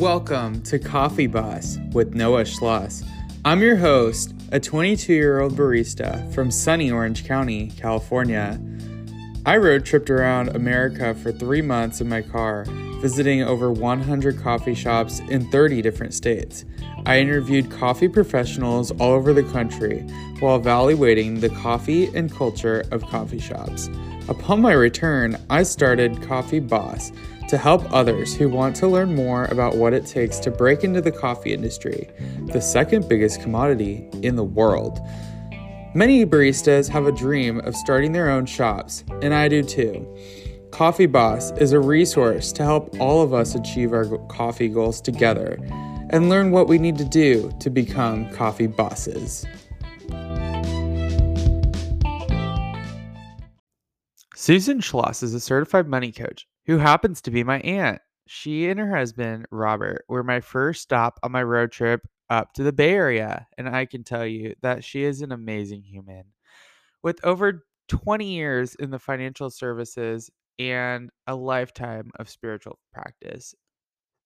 Welcome to Coffee Boss with Noah Shloss. I'm your host, a 22 year old barista from sunny Orange County, California. I road tripped around America for three months in my car, visiting over 100 coffee shops in 30 different states. I interviewed coffee professionals all over the country while evaluating the coffee and culture of coffee shops. Upon my return, I started Coffee Boss to help others who want to learn more about what it takes to break into the coffee industry, the second biggest commodity in the world. Many baristas have a dream of starting their own shops, and I do too. Coffee Boss is a resource to help all of us achieve our coffee goals together and learn what we need to do to become coffee bosses. Susan Shloss is a certified money coach who happens to be my aunt. She and her husband, Robert, were my first stop on my road trip up to the Bay Area, and I can tell you that she is an amazing human. With over 20 years in the financial services and a lifetime of spiritual practice,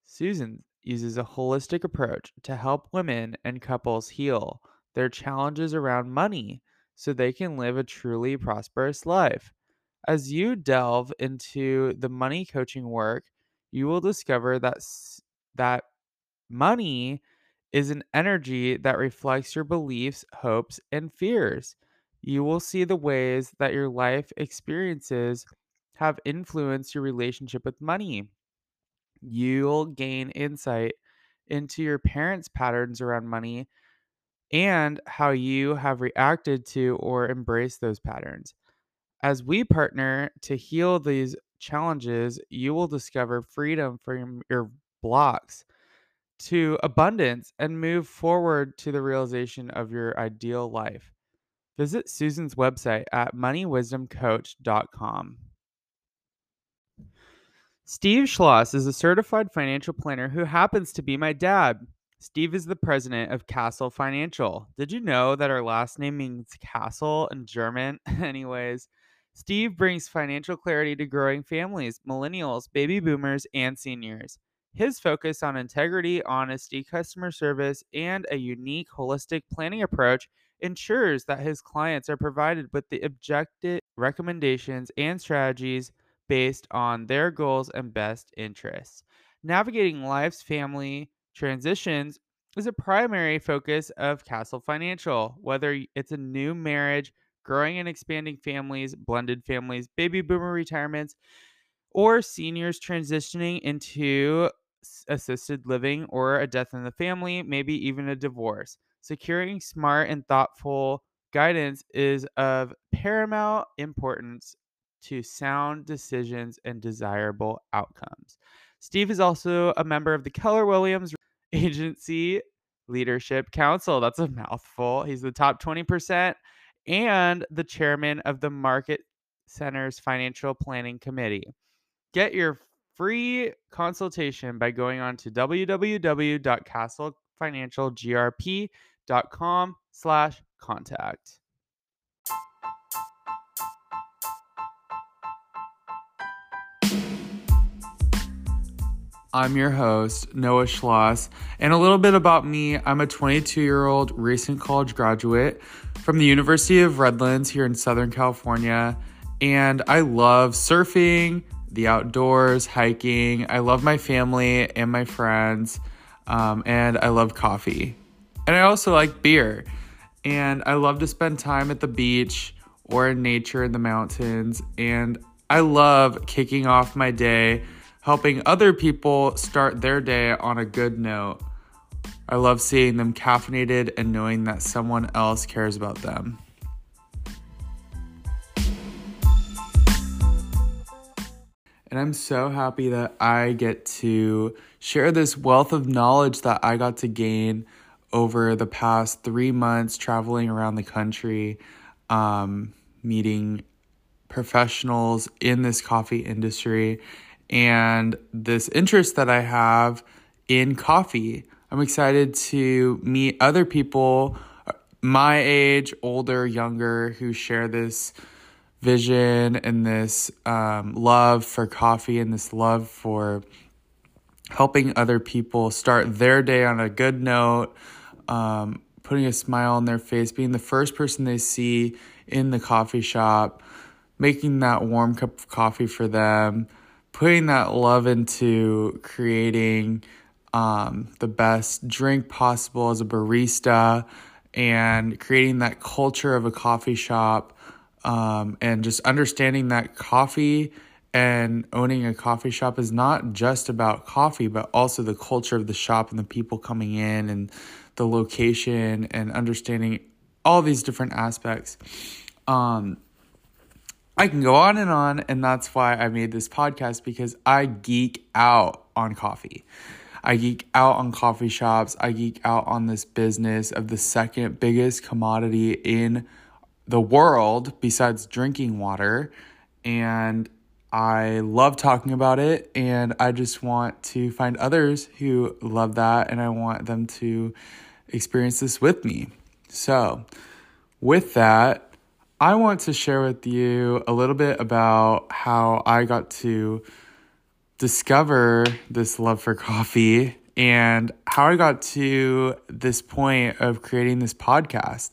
Susan uses a holistic approach to help women and couples heal their challenges around money so they can live a truly prosperous life. As you delve into the money coaching work, you will discover that that money is an energy that reflects your beliefs, hopes, and fears. You will see the ways that your life experiences have influenced your relationship with money. You'll gain insight into your parents' patterns around money and how you have reacted to or embraced those patterns. As we partner to heal these challenges, you will discover freedom from your blocks to abundance and move forward to the realization of your ideal life. Visit Susan's website at moneywisdomcoach.com. Steve Shloss is a certified financial planner who happens to be my dad. Steve is the president of Castle Financial. Did you know that our last name means castle in German? Anyways, Steve brings financial clarity to growing families, millennials, baby boomers, and seniors. His focus on integrity, honesty, customer service, and a unique holistic planning approach ensures that his clients are provided with the objective recommendations and strategies based on their goals and best interests. Navigating life's family transitions is a primary focus of Castle Financial, whether it's a new marriage, growing and expanding families, blended families, baby boomer retirements, or seniors transitioning into assisted living or a death in the family, maybe even a divorce. Securing smart and thoughtful guidance is of paramount importance to sound decisions and desirable outcomes. Steve is also a member of the Keller Williams Agent Leadership Council. That's a mouthful. He's the top 20% and the chairman of the Market Center's Financial Planning Committee. Get your free consultation by going on to www.castlefinancialgrp.com slash contact. I'm your host, Noah Shloss, and a little bit about me. I'm a 22 year old recent college graduate from the University of Redlands here in Southern California, and I love surfing, the outdoors, hiking. I love my family and my friends, um, and I love coffee. And I also like beer, and I love to spend time at the beach or in nature in the mountains, and I love kicking off my day helping other people start their day on a good note. I love seeing them caffeinated and knowing that someone else cares about them. And I'm so happy that I get to share this wealth of knowledge that I got to gain over the past three months traveling around the country, um, meeting professionals in this coffee industry and this interest that I have in coffee. I'm excited to meet other people my age, older, younger, who share this vision and this um, love for coffee and this love for helping other people start their day on a good note, um, putting a smile on their face, being the first person they see in the coffee shop, making that warm cup of coffee for them, putting that love into creating um, the best drink possible as a barista and creating that culture of a coffee shop um, and just understanding that coffee and owning a coffee shop is not just about coffee, but also the culture of the shop and the people coming in and the location and understanding all these different aspects. Um, I can go on and on, and that's why I made this podcast because I geek out on coffee. I geek out on coffee shops. I geek out on this business of the second biggest commodity in the world besides drinking water. And I love talking about it, and I just want to find others who love that, and I want them to experience this with me. So, with that, I want to share with you a little bit about how I got to discover this love for coffee and how I got to this point of creating this podcast.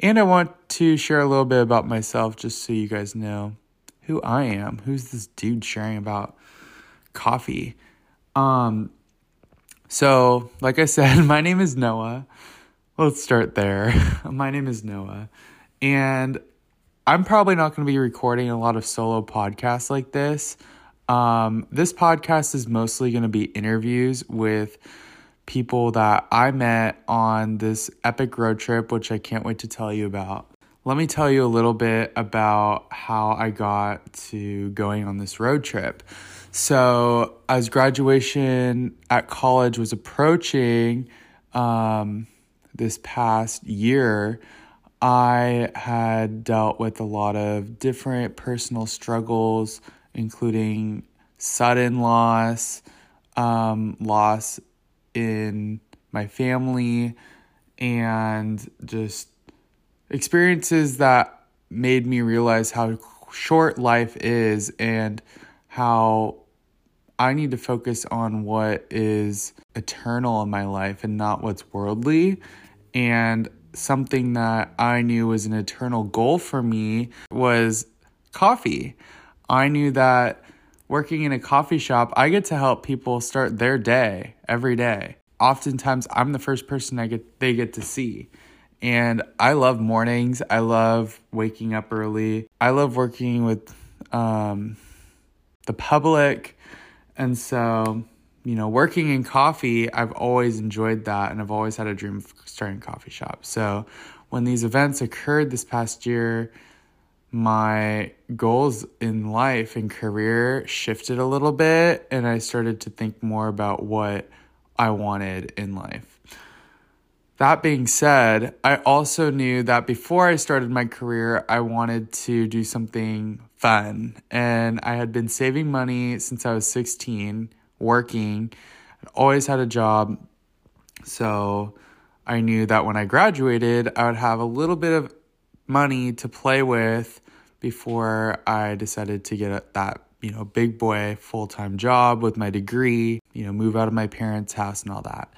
And I want to share a little bit about myself just so you guys know who I am. Who's this dude sharing about coffee? Um, so, like I said, my name is Noah. Let's start there. my name is Noah. And I'm probably not going to be recording a lot of solo podcasts like this. Um, this podcast is mostly going to be interviews with people that I met on this epic road trip, which I can't wait to tell you about let me tell you a little bit about how I got to going on this road trip. So, as graduation at college was approaching um, this past year, I had dealt with a lot of different personal struggles, including sudden loss, um, loss in my family, and just experiences that made me realize how short life is and how I need to focus on what is eternal in my life and not what's worldly. And something that I knew was an eternal goal for me was coffee. I knew that working in a coffee shop, I get to help people start their day every day. Oftentimes, I'm the first person I get they get to see. And I love mornings. I love waking up early. I love working with um, the public. And so, you know, working in coffee, I've always enjoyed that. And I've always had a dream of starting a coffee shop. So when these events occurred this past year, my goals in life and career shifted a little bit. And I started to think more about what I wanted in life. That being said, I also knew that before I started my career, I wanted to do something fun. And I had been saving money since I was 16, working, I'd always had a job. So I knew that when I graduated, I would have a little bit of money to play with before I decided to get that, you know, big boy full time job with my degree, you know, move out of my parents' house and all that.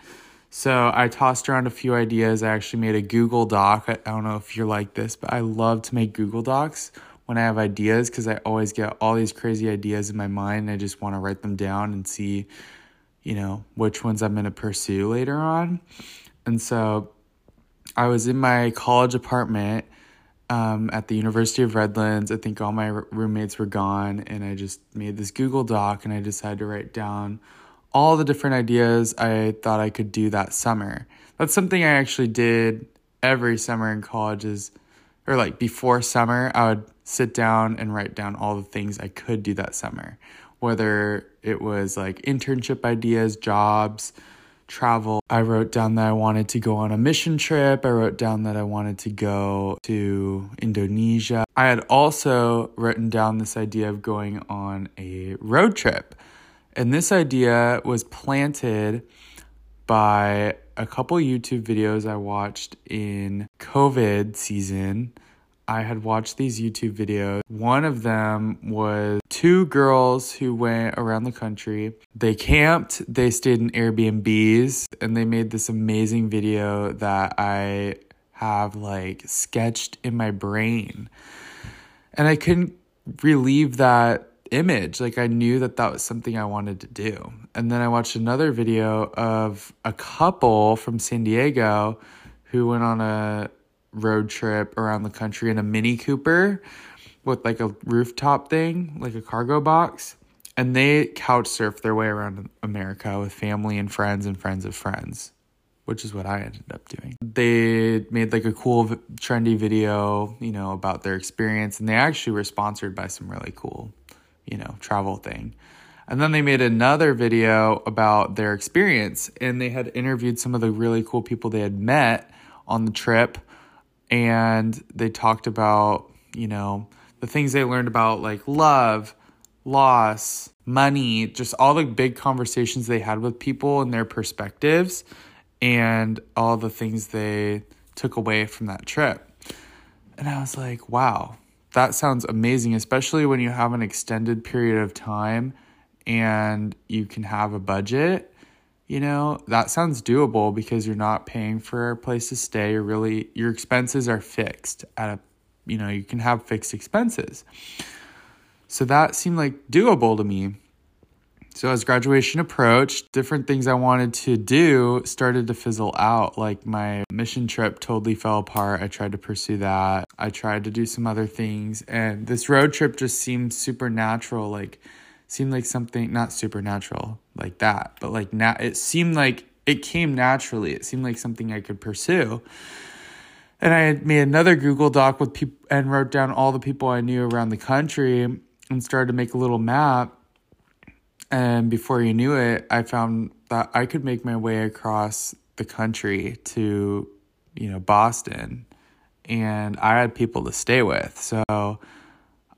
So I tossed around a few ideas. I actually made a Google Doc. I, don't know if you're like this, but I love to make Google Docs when I have ideas because I always get all these crazy ideas in my mind and I just want to write them down and see, you know, which ones I'm going to pursue later on. And so I was in my college apartment um, at the University of Redlands. I think all my roommates were gone, and I just made this Google Doc and I decided to write down all the different ideas I thought I could do that summer. That's something I actually did every summer in college is or like before summer, I would sit down and write down all the things I could do that summer. Whether it was like internship ideas, jobs, travel. I wrote down that I wanted to go on a mission trip. I wrote down that I wanted to go to Indonesia. I had also written down this idea of going on a road trip. And this idea was planted by a couple YouTube videos I watched in COVID season I had watched these YouTube videos. One of them was two girls who went around the country. They camped, they stayed in Airbnbs, and they made this amazing video that I have like sketched in my brain. And I couldn't relieve that image. Like I knew that that was something I wanted to do. And then I watched another video of a couple from San Diego who went on a road trip around the country in a Mini Cooper with like a rooftop thing, like a cargo box. And they couch surfed their way around America with family and friends and friends of friends, which is what I ended up doing. They made like a cool, trendy video, you know, about their experience. And they actually were sponsored by some really cool, you know, travel thing. And then they made another video about their experience and they had interviewed some of the really cool people they had met on the trip and they talked about, you know, the things they learned about like love, loss, money, just all the big conversations they had with people and their perspectives and all the things they took away from that trip. And I was like, wow, that sounds amazing, especially when you have an extended period of time and you can have a budget you know, that sounds doable because you're not paying for a place to stay. You're really, your expenses are fixed at a, you know, you can have fixed expenses. So that seemed like doable to me. So as graduation approached, different things I wanted to do started to fizzle out. Like my mission trip totally fell apart. I tried to pursue that. I tried to do some other things. And this road trip just seemed supernatural. Like, seemed like something not supernatural like that, but like now it seemed like it came naturally. It seemed like something I could pursue. And I had made another Google Doc with people and wrote down all the people I knew around the country and started to make a little map. And before you knew it, I found that I could make my way across the country to, you know, Boston. And I had people to stay with. So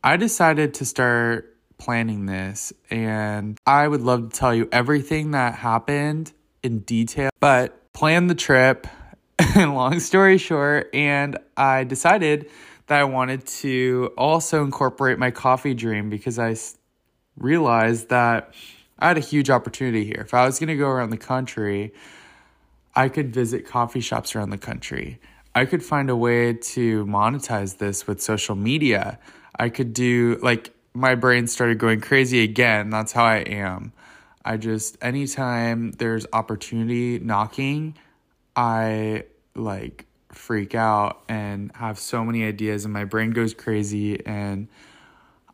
I decided to start planning this, and I would love to tell you everything that happened in detail, but plan the trip. And long story short, and I decided that I wanted to also incorporate my coffee dream because I realized that I had a huge opportunity here. If I was going to go around the country, I could visit coffee shops around the country. I could find a way to monetize this with social media. I could do like my brain started going crazy again. That's how I am. I just, anytime there's opportunity knocking, I like freak out and have so many ideas, and my brain goes crazy. And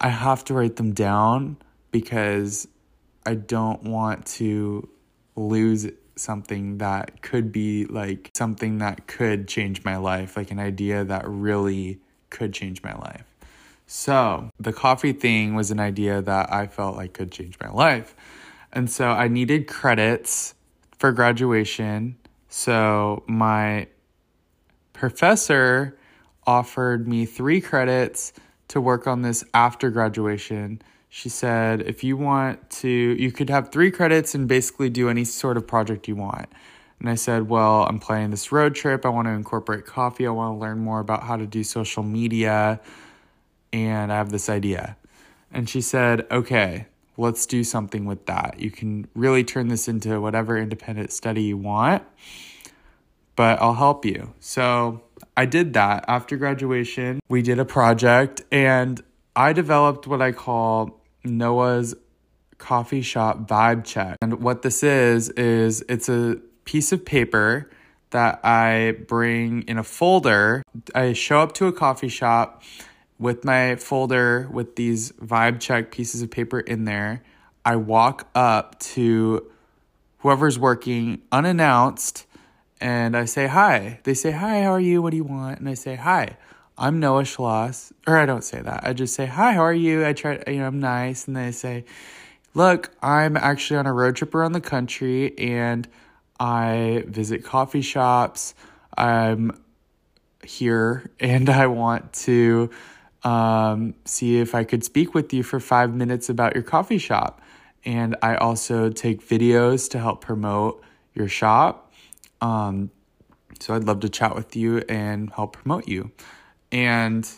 I have to write them down because I don't want to lose something that could be like something that could change my life, like an idea that really could change my life. So, the coffee thing was an idea that I felt like could change my life. And so I needed credits for graduation. So, my professor offered me three credits to work on this after graduation. She said, if you want to, you could have three credits and basically do any sort of project you want. And I said, well, I'm planning this road trip. I want to incorporate coffee. I want to learn more about how to do social media and I have this idea. And she said, okay, let's do something with that. You can really turn this into whatever independent study you want, but I'll help you. So I did that after graduation. We did a project and I developed what I call Noah's coffee shop vibe check. And what this is, is it's a piece of paper that I bring in a folder. I show up to a coffee shop with my folder with these vibe check pieces of paper in there, I walk up to whoever's working unannounced and I say hi. They say, Hi, how are you? What do you want? And I say, Hi, I'm Noah Shloss. Or I don't say that. I just say, Hi, how are you? I try, you know, I'm nice. And they say, Look, I'm actually on a road trip around the country and I visit coffee shops. I'm here and I want to um, see if I could speak with you for five minutes about your coffee shop. And I also take videos to help promote your shop. Um, so I'd love to chat with you and help promote you. And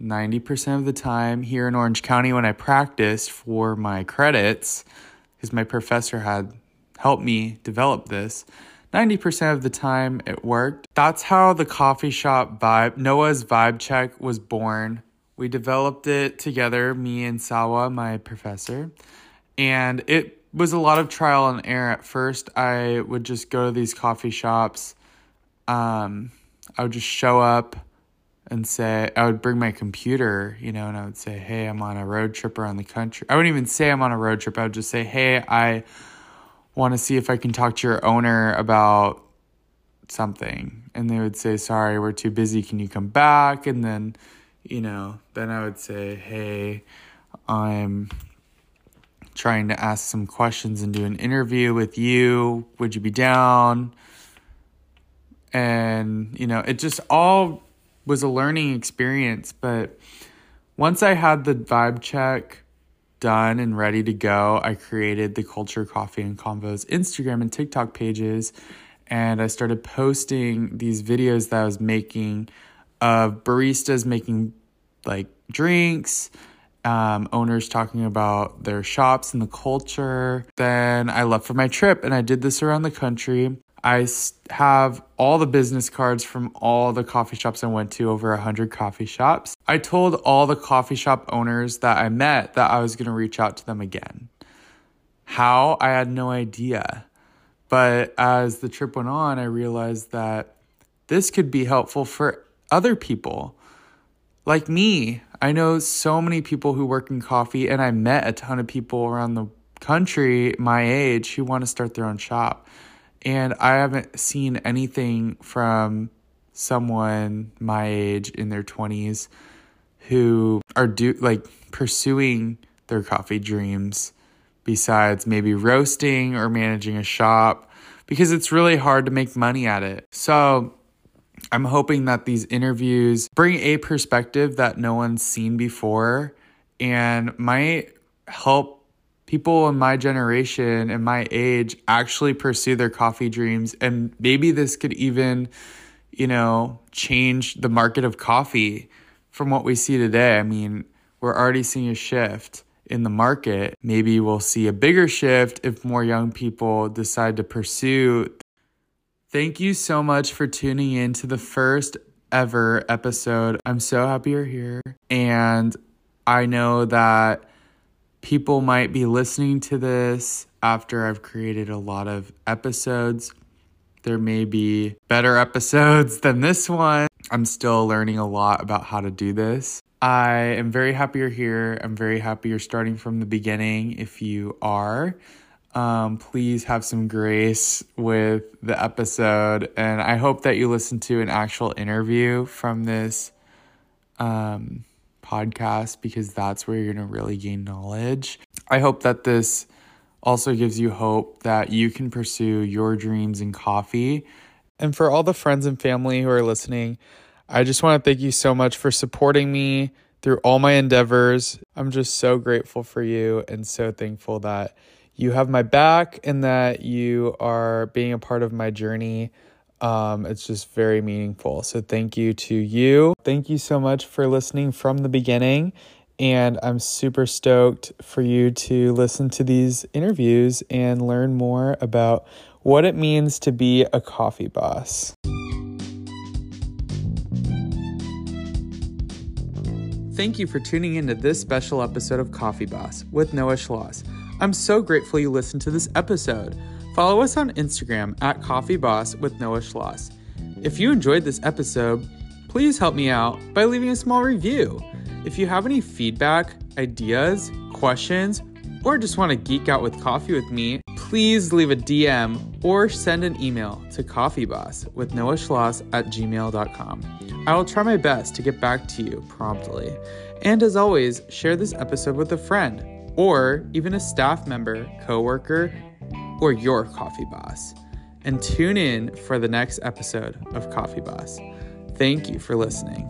90% of the time here in Orange County when I practiced for my credits, because my professor had helped me develop this, 90% of the time it worked. That's how the coffee shop vibe, Noah's Vibe Check, was born. We developed it together, me and Sawa, my professor, and it was a lot of trial and error. At first, I would just go to these coffee shops. Um, I would just show up and say, I would bring my computer, you know, and I would say, hey, I'm on a road trip around the country. I wouldn't even say I'm on a road trip. I would just say, hey, I want to see if I can talk to your owner about something. And they would say, sorry, we're too busy. Can you come back? And then, you know, then I would say, hey, I'm trying to ask some questions and do an interview with you. Would you be down? And, you know, it just all was a learning experience. But once I had the vibe check done and ready to go, I created the Culture Coffee and Convos Instagram and TikTok pages. And I started posting these videos that I was making of baristas making like drinks, um, owners talking about their shops and the culture. Then I left for my trip and I did this around the country. I have all the business cards from all the coffee shops I went to, over 100 coffee shops. I told all the coffee shop owners that I met that I was going to reach out to them again. How? I had no idea. But as the trip went on, I realized that this could be helpful for other people. Like me, I know so many people who work in coffee, and I met a ton of people around the country my age who want to start their own shop. And I haven't seen anything from someone my age in their 20s who are do like pursuing their coffee dreams besides maybe roasting or managing a shop because it's really hard to make money at it. So I'm hoping that these interviews bring a perspective that no one's seen before and might help people in my generation and my age actually pursue their coffee dreams. And maybe this could even you know change the market of coffee from what we see today. I mean we're already seeing a shift in the market. Maybe we'll see a bigger shift if more young people decide to pursue thank you so much for tuning in to the first ever episode i'm so happy you're here and i know that people might be listening to this after I've created a lot of episodes. There may be better episodes than this one. I'm still learning a lot about how to do this. I am very happy you're here. I'm very happy you're starting from the beginning. If you are, um, please have some grace with the episode. And I hope that you listen to an actual interview from this um, podcast because that's where you're going to really gain knowledge. I hope that this also gives you hope that you can pursue your dreams in coffee. And for all the friends and family who are listening, I just want to thank you so much for supporting me through all my endeavors. I'm just so grateful for you and so thankful that you have my back and that you are being a part of my journey. Um, it's just very meaningful. So, thank you to you. Thank you so much for listening from the beginning. And I'm super stoked for you to listen to these interviews and learn more about what it means to be a coffee boss. Thank you for tuning into this special episode of Coffee Boss with Noah Shloss. I'm so grateful you listened to this episode. Follow us on Instagram at Coffee Boss with Noah Shloss. If you enjoyed this episode, please help me out by leaving a small review. If you have any feedback, ideas, questions, or just want to geek out with coffee with me, please leave a DM or send an email to coffeeboss with Noah Shloss at gmail.com. I will try my best to get back to you promptly. And as always, share this episode with a friend or even a staff member, coworker, or your coffee boss. And tune in for the next episode of Coffee Boss. Thank you for listening.